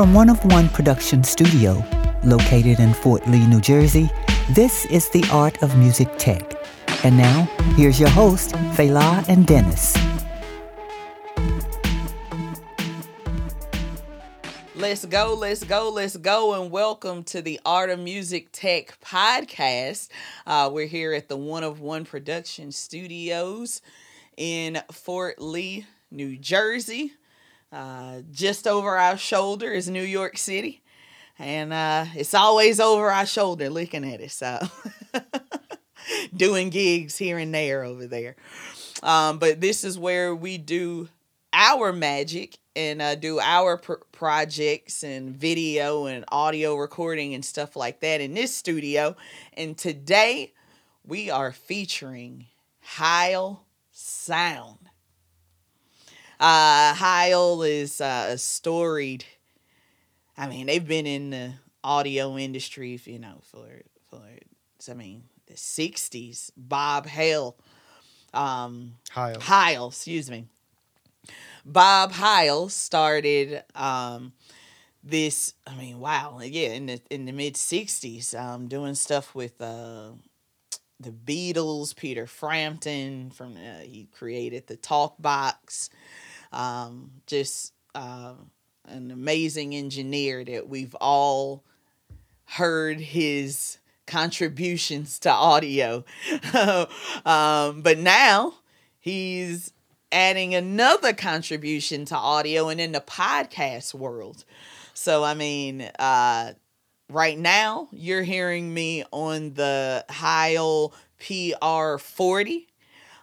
From One of One Production Studio, located in Fort Lee, New Jersey, this is the Art of Music Tech. And now, here's your host, Fela and Dennis. Let's go, let's go, let's go, and welcome to the Art of Music Tech podcast. Uh, we're here at the One of One Production Studios in Fort Lee, New Jersey. Uh, just over our shoulder is New York City, and uh, it's always over our shoulder looking at us. So, doing gigs here and there over there. Um, but this is where we do our magic and uh, do our pr- projects and video and audio recording and stuff like that in this studio. And today we are featuring Heil Sound. Uh, Heil is uh, a storied. I mean, they've been in the audio industry, you know, for for I mean the '60s. Bob Hale, um, Heil. Heil, excuse me. Bob Heil started um, this. I mean, wow, yeah, in the in the mid '60s, um, doing stuff with uh, the Beatles, Peter Frampton. From uh, he created the Talk Box. Um, just uh, an amazing engineer that we've all heard his contributions to audio. um, but now he's adding another contribution to audio and in the podcast world. So, I mean, uh, right now you're hearing me on the Heil PR40,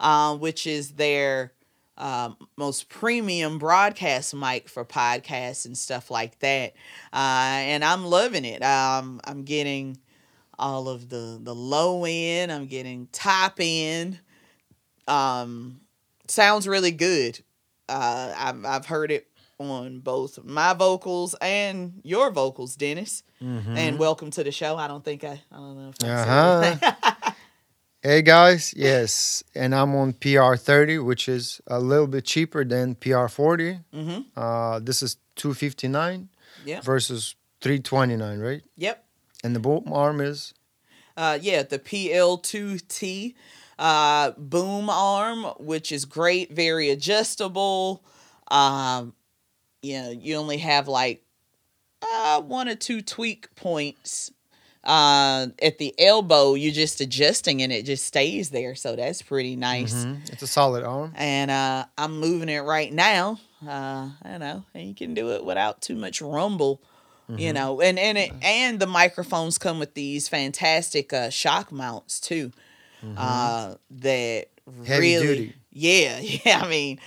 uh, which is their um, most premium broadcast mic for podcasts and stuff like that. Uh, and I'm loving it. Um, I'm getting all of the the low end. I'm getting top end. Um, sounds really good. Uh, I've I've heard it on both my vocals and your vocals, Dennis. Mm-hmm. And welcome to the show. I don't think I I don't know if I Uh-huh. Hey guys, yes, and I'm on PR30, which is a little bit cheaper than PR40. mm-hmm. Uh, this is 259 Yep. versus 329, right? Yep. And the boom arm is Uh, yeah, the PL2T uh, boom arm, which is great, very adjustable. Um, you know, you only have like uh, one or two tweak points uh, at the elbow. You're just adjusting and it just stays there. So that's pretty nice. Mhm. it's a solid arm. And uh, I'm moving it right now. Uh, I know, and you can do it without too much rumble Mm-hmm. you know and and it, and the microphones come with these fantastic uh shock mounts too uh that Mm-hmm. Heavy really duty. yeah yeah i mean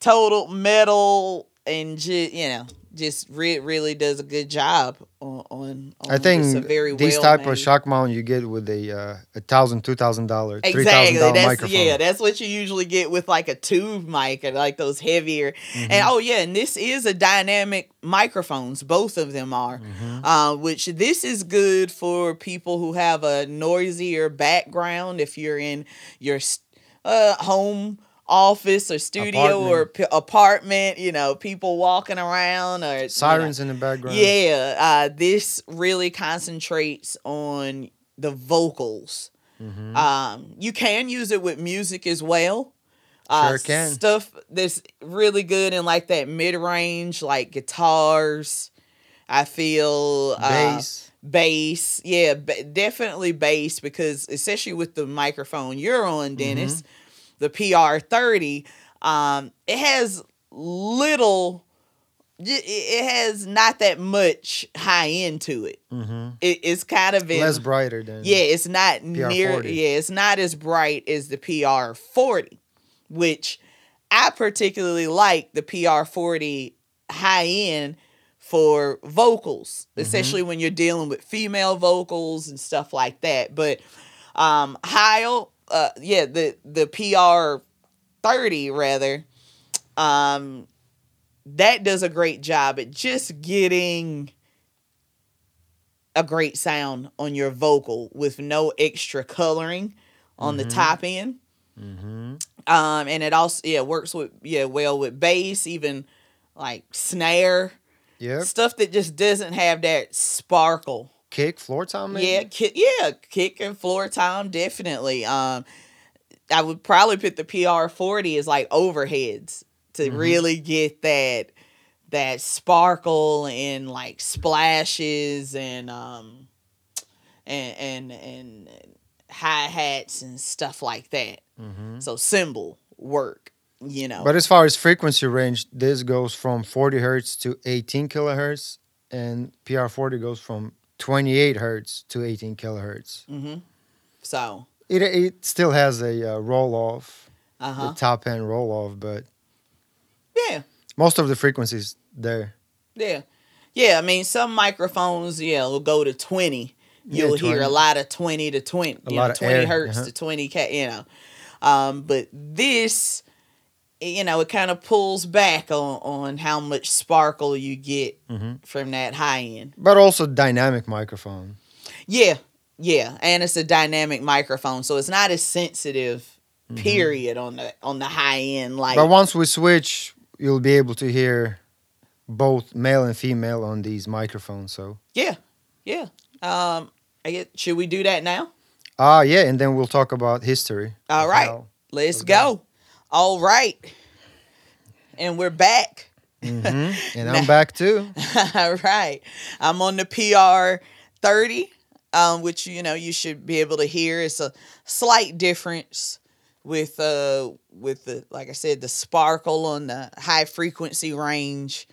total metal and ju- you know just re- really does a good job on on, on I think very these well type made- of shock mount you get with a uh, a thousand, two thousand dollar, three Exactly. thousand dollar microphone. yeah. That's what you usually get with like a tube mic and like those heavier. Mm-hmm. And oh yeah, and this is a dynamic microphones. Both of them are, Mm-hmm. uh, which this is good for people who have a noisier background. If you're in your uh, home office or studio or p- apartment, you know, people walking around or you know, Sirens in the background. yeah, uh, this really concentrates on the vocals. Mhm. Um, you can use it with music as well. Uh, Sure can. Stuff that's really good in like that mid range, like guitars. I feel uh, Bass. bass, yeah, ba- definitely bass because especially with the microphone you're on, Dennis, the PR30, um, it has little. It has not that much high end to it. hmm it it's kind of in, Less brighter than yeah, it's not near. PR40. Yeah, it's not as bright as the PR forty, which I particularly like the PR forty high end for vocals, Mm-hmm. especially when you're dealing with female vocals and stuff like that. But um, Heil, uh, yeah, the the PR thirty rather, um, that does a great job at just getting a great sound on your vocal with no extra coloring on the top end. Mm-hmm. Um, and it also yeah works with yeah well with bass, even like snare. Yep. Stuff that just doesn't have that sparkle. Kick, floor tom, maybe? Yeah, kick, yeah, kick and floor tom definitely. Um, I would probably put the PR forty as like overheads to Mhm. really get that that sparkle and like splashes and um and and and hi hats and stuff like that. Mhm. So cymbal work, you know. But as far as frequency range, this goes from 40 hertz to 18 kilohertz, and PR40 goes from 28 hertz to 18 kilohertz. hmm So, It it still has a uh, roll off, uh huh. the top end roll off, but Yeah. most of the frequencies there. Yeah. Yeah, I mean some microphones, yeah, will go to 20. You'll hear a lot of 20 to 20, A you lot know, of 20 air, hertz uh-huh. to 20 k, you know. Um but this you know, it kind of pulls back on on how much sparkle you get Mhm. from that high end. But also dynamic microphone. Yeah. Yeah, and it's a dynamic microphone, so it's not as sensitive period on the on the high end like Mm-hmm. But once we switch, you'll be able to hear both male and female on these microphones. So Yeah. Yeah. Um I get, should we do that now? ah yeah, and then we'll talk about history. All right, how- Let's Let's go. go. All right. And we're back. Mhm. And I'm back too. All right. I'm on the PR 30, um, which you know you should be able to hear. It's a slight difference with uh with the like I said, the sparkle on the high frequency range.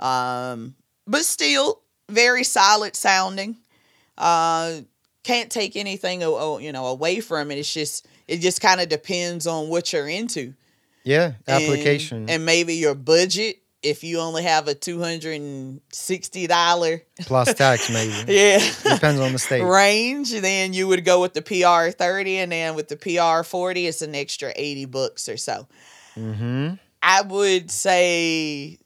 Um, but still very solid sounding. Uh can't take anything you know away from it. It's just it just kind of depends on what you're into Yeah, application and, maybe your budget if you only have a two hundred and sixty dollar plus tax maybe. yeah Depends on the state. range, then you would go with the PR thirty, and then with the PR forty, it's an extra eighty bucks or so. hmm I would say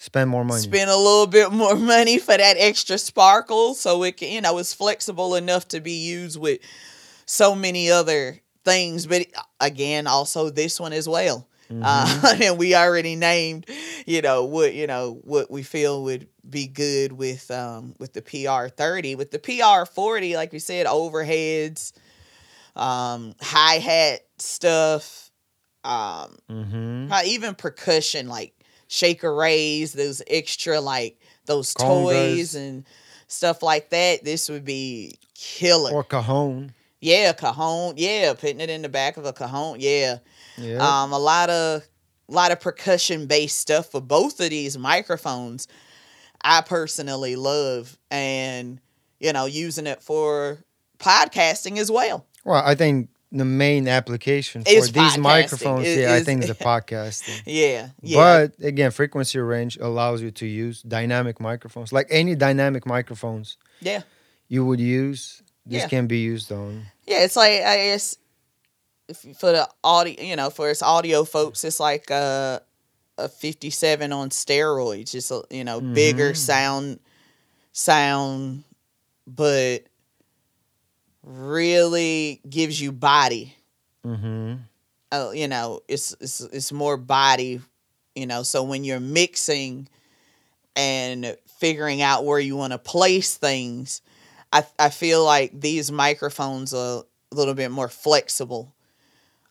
Spend more money. spend a little bit more money for that extra sparkle, so it can you know it's flexible enough to be used with so many other things. But again, also this one as well. Mm-hmm. Uh, and we already named, you know, what you know what we feel would be good with um with the PR thirty. With the PR forty, like we said, overheads, um, hi hat stuff, um, hmm uh, even percussion like shaker rays, those extra like those Congas. toys and stuff like that. This would be killer. Or cajon. Yeah, cajon. Yeah, putting it in the back of a cajon. Yeah. Yeah. Um, a lot of lot of percussion based stuff for both of these microphones. I personally love and you know using it for podcasting as well. well, I think the main application for these podcasting. microphones, It yeah, I think is the podcasting. Yeah, yeah, But again, frequency range allows you to use dynamic microphones. Like any dynamic microphones yeah, you would use, this Yeah. can be used on. yeah. It's like I guess if for the audio, you know, for us audio folks, it's like uh, a fifty-seven on steroids. Just a, you know, bigger Mhm. sound, sound, but really gives you body. Mm-hmm. uh, you know, it's it's it's more body, you know. So when you're mixing and figuring out where you want to place things, I I feel like these microphones are a little bit more flexible.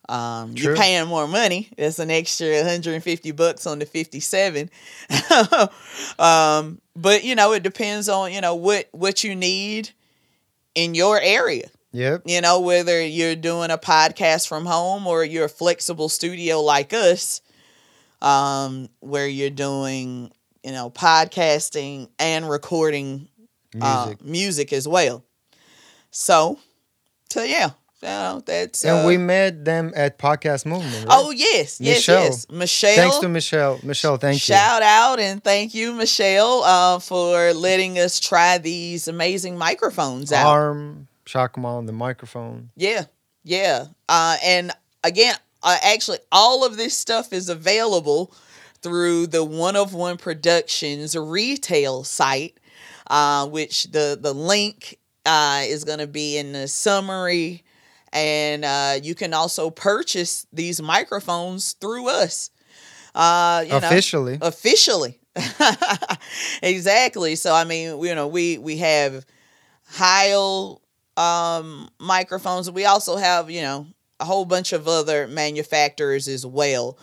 Um, you're paying more money. That's an extra 150 bucks on the 57. um, but you know, it depends on you know what what you need in your area Yep. you know whether you're doing a podcast from home or you're a flexible studio like us um where you're doing you know podcasting and recording Music. uh, music as well so so yeah so that's and uh, we met them at Podcast Movement. Right? oh yes yes Michelle. yes michelle Thanks to Michelle. Michelle, thank you. Shout out and thank you, Michelle, uh, for letting us try these amazing microphones out. Arm, shock them on the microphone. Yeah, yeah. Uh, and again, uh, actually, all of this stuff is available through the One of One Productions retail site, uh, which the the link uh, is going to be in the summary, and uh, you can also purchase these microphones through us. Uh, you know, Officially. officially exactly. So I mean, you know, we we have Heil um, microphones. We also have you know a whole bunch of other manufacturers as well.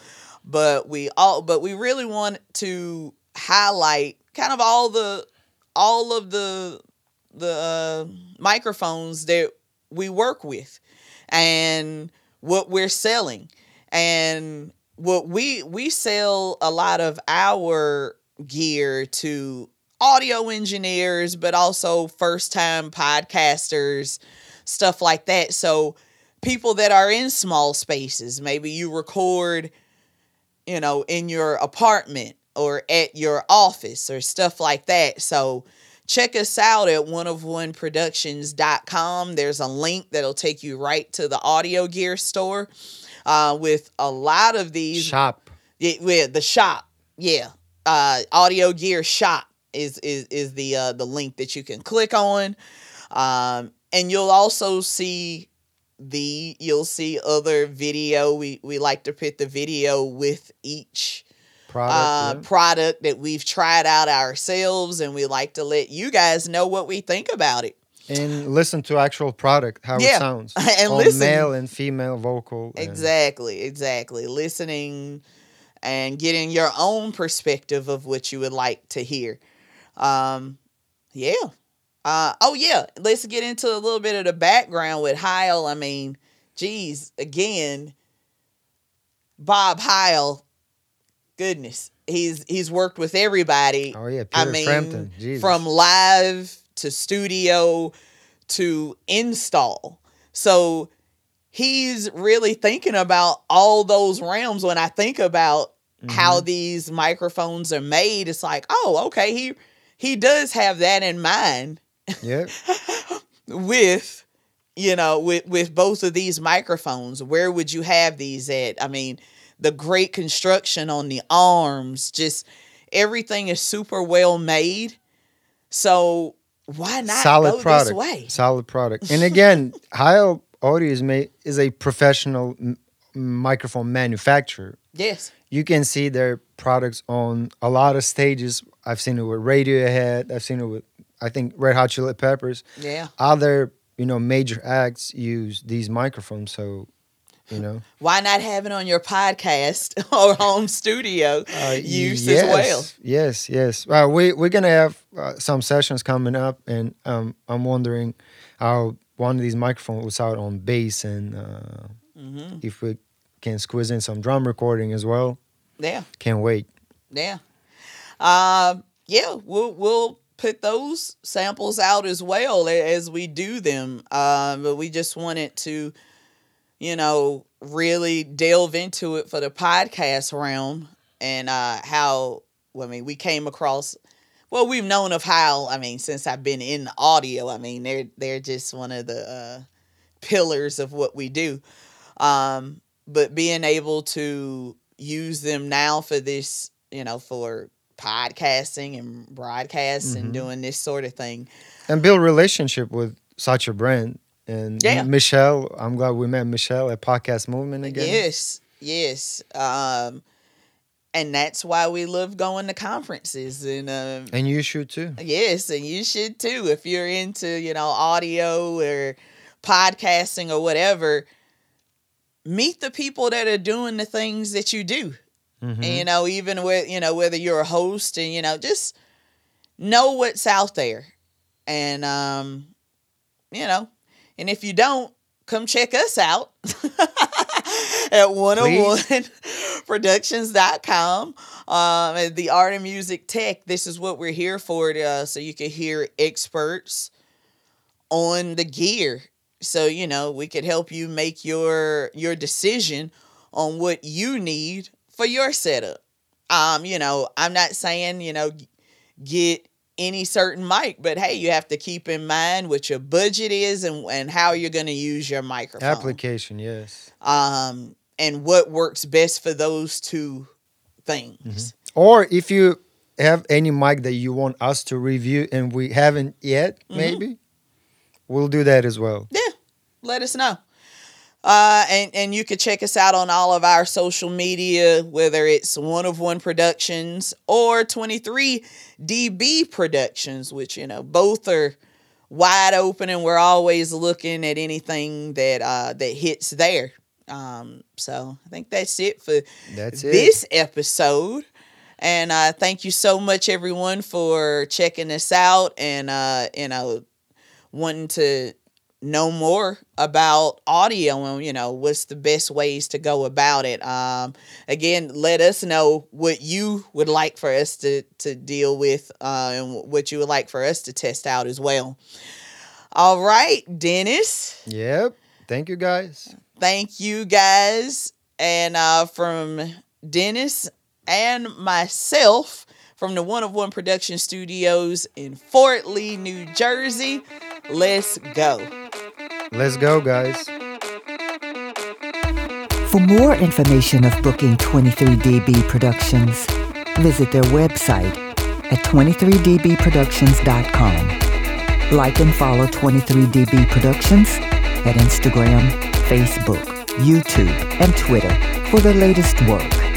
But we all but we really want to highlight kind of all the all of the the uh, microphones that we work with and what we're selling. And what we we sell a lot of our gear to audio engineers but also first time podcasters stuff like that. So people that are in small spaces maybe you record you know in your apartment or at your office or stuff like that so check us out at one of one productions.com there's a link that'll take you right to the audio gear store uh, with a lot of these Shop. yeah, yeah, the shop. Yeah. Uh audio gear shop is is is the uh the link that you can click on. Um and you'll also see the you'll see other video. We we like to put the video with each Product. uh, yeah. product that we've tried out ourselves and we like to let you guys know what we think about it. and listen to actual product how Yeah, it sounds and on listen. male and female vocal and- Exactly, exactly. Listening and getting your own perspective of what you would like to hear. Um, yeah. Uh, oh yeah. Let's get into a little bit of the background with Heil. I mean, geez, again, Bob Heil. Goodness, he's he's worked with everybody. oh yeah I Peter mean, Frampton Jesus. from live to studio to install. So he's really thinking about all those realms when I think about how Mm-hmm. these microphones are made. It's like, oh, okay, he he does have that in mind yeah with you know with with both of these microphones where would you have these at i mean the great construction on the arms just everything is super well made. So why not solid go product. this way? Solid product. And again Heil audio is made is a professional m- microphone manufacturer. Yes. You can see their products on a lot of stages. I've seen it with radiohead. I've seen it with i think red hot chili peppers. Yeah. Other you know major acts use these microphones. So you know? Why not have it on your podcast or home studio uh, use yes, as well? yes yes. Well we, we're gonna have uh, some sessions coming up and um, i'm wondering how one of these microphones was out on bass and uh, hmm if we can squeeze in some drum recording as well. Yeah. Can't wait. Yeah. Um, yeah, we'll we'll put those samples out as well as we do them. Um, but we just wanted to, you know, really delve into it for the podcast realm and uh how well, I mean we came across well, we've known of how I mean, since I've been in audio, I mean they're they're just one of the uh pillars of what we do. Um, but being able to use them now for this, you know, for podcasting and broadcasts and Mhm. doing this sort of thing. and build relationship with such a brand and Yeah. michelle i'm glad we met michelle at podcast movement again Yes, yes. Um, and that's why we love going to conferences and um, and you should too Yes, and you should too if you're into, you know, audio or podcasting or whatever. Meet the people that are doing the things that you do. Mhm. And, you know, even with, you know, whether you're a host and, you know, just know what's out there. And um, you know, and if you don't, come check us out at 101productions.com. Um, at the Art of Music Tech, this is what we're here for, uh, so you can hear experts on the gear. So, you know, we could help you make your your decision on what you need for your setup. Um, you know, I'm not saying, you know, get any certain mic, but hey, you have to keep in mind what your budget is and, and how you're going to use your microphone. application yes Um, and what works best for those two things. or if you have any mic that you want us to review and we haven't yet Mhm. maybe we'll do that as well Yeah, let us know. Uh, and, and you can check us out on all of our social media, whether it's One of One Productions or 23 DB Productions, which, you know, both are wide open and we're always looking at anything that uh, that hits there. Um, so I think that's it for That's it. this episode. And uh, thank you so much, everyone, for checking us out and uh, you know wanting to know more about audio and you know what's the best ways to go about it. Um, again, let us know what you would like for us to to deal with uh, and what you would like for us to test out as well. All right, Dennis Yep. Thank you guys. thank you guys. And uh, from Dennis and myself from the One of One Production Studios in Fort Lee, New Jersey, let's go. Let's go, guys. For more information of booking 23DB Productions, visit their website at 23dbproductions.com. Like and follow 23DB Productions at Instagram, Facebook, YouTube, and Twitter for the latest work.